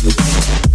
Thank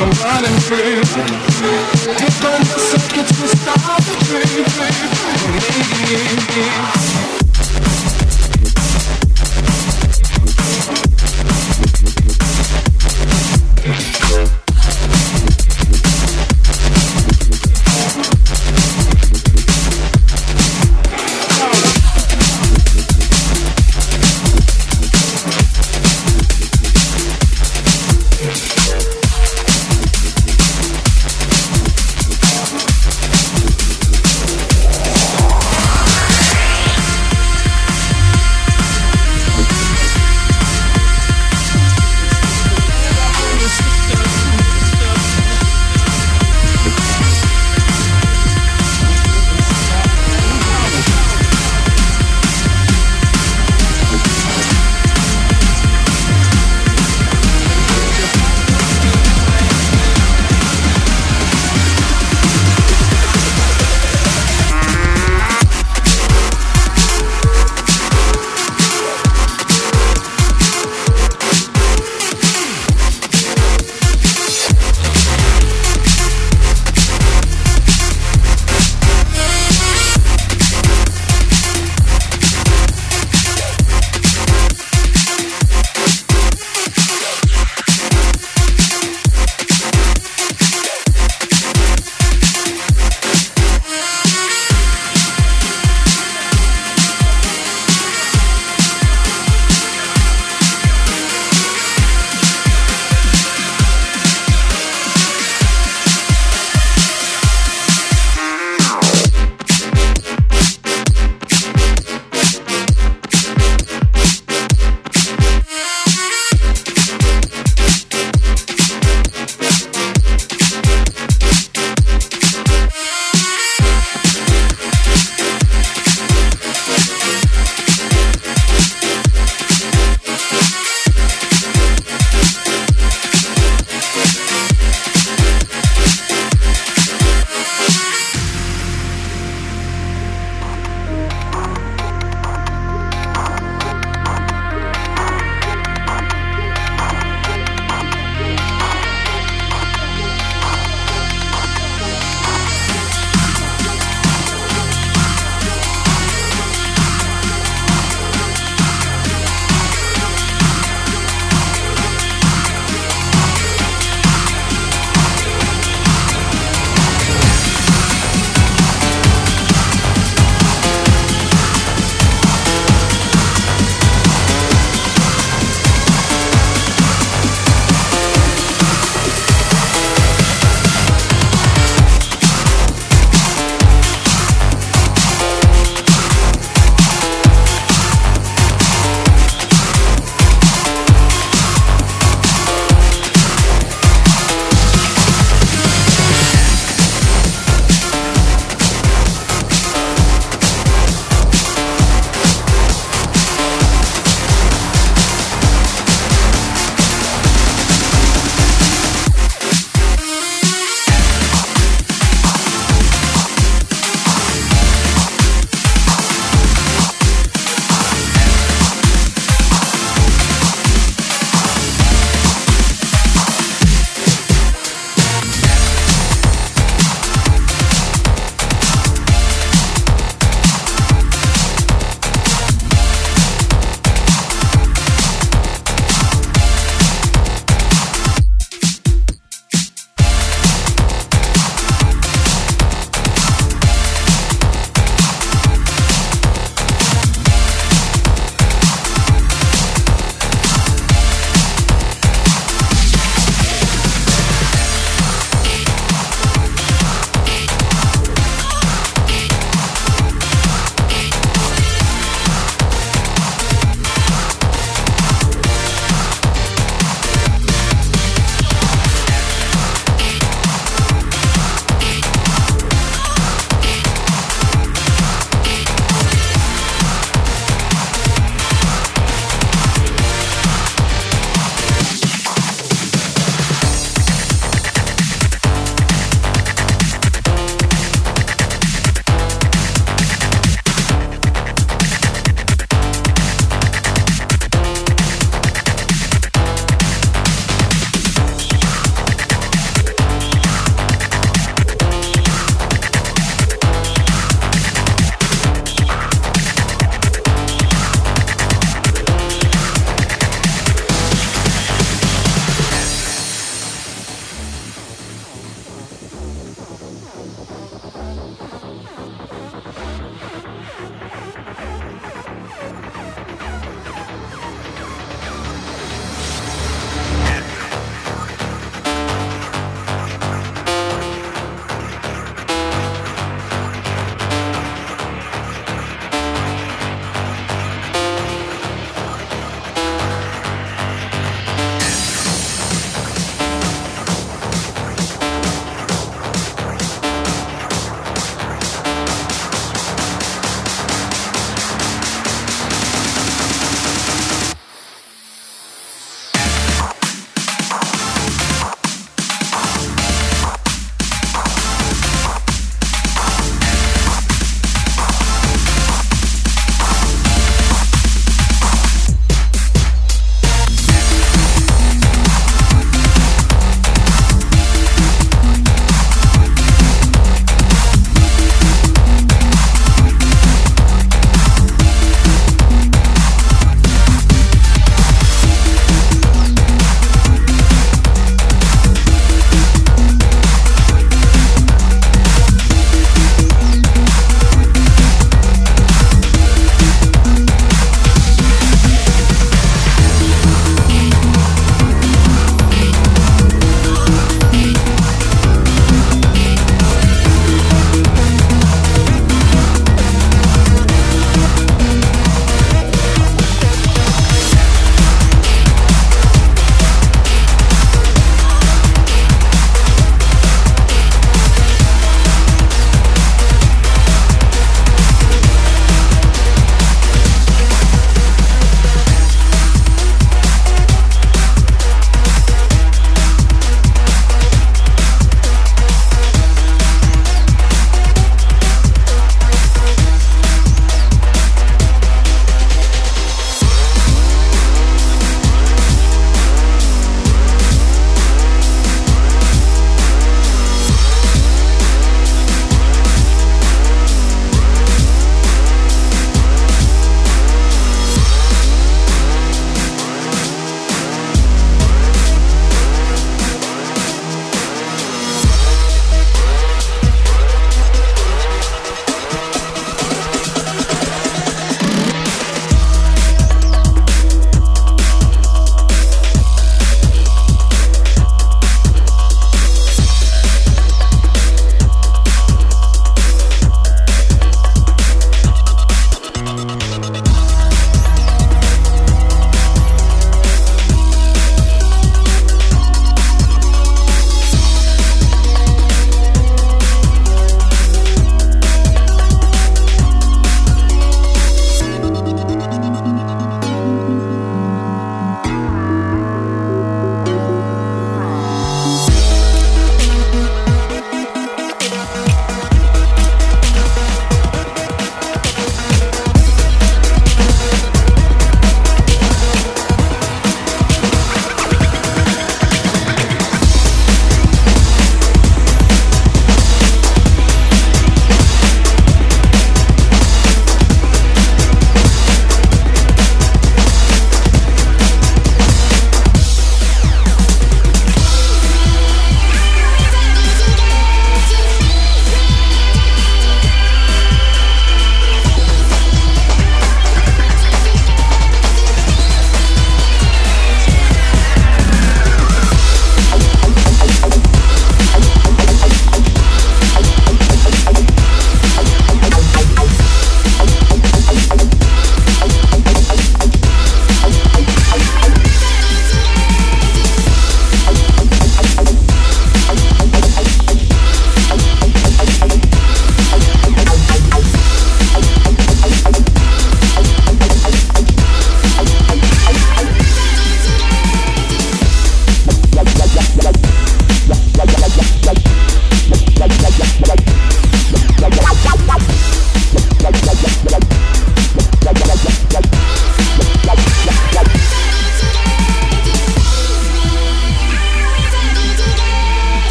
I'm running free the circuits to stop the dream.